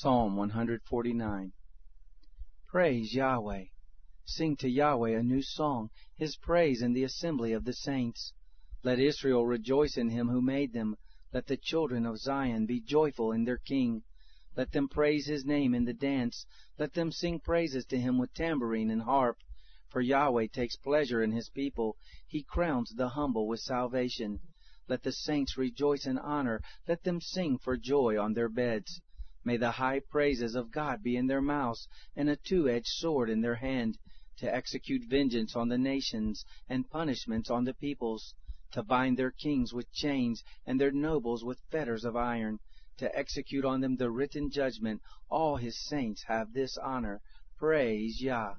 Psalm 149 Praise Yahweh! Sing to Yahweh a new song, His praise in the assembly of the saints. Let Israel rejoice in him who made them. Let the children of Zion be joyful in their King. Let them praise his name in the dance. Let them sing praises to him with tambourine and harp. For Yahweh takes pleasure in his people. He crowns the humble with salvation. Let the saints rejoice in honor. Let them sing for joy on their beds. May the high praises of God be in their mouths, and a two-edged sword in their hand, to execute vengeance on the nations, and punishments on the peoples, to bind their kings with chains, and their nobles with fetters of iron, to execute on them the written judgment. All his saints have this honor. Praise Yah.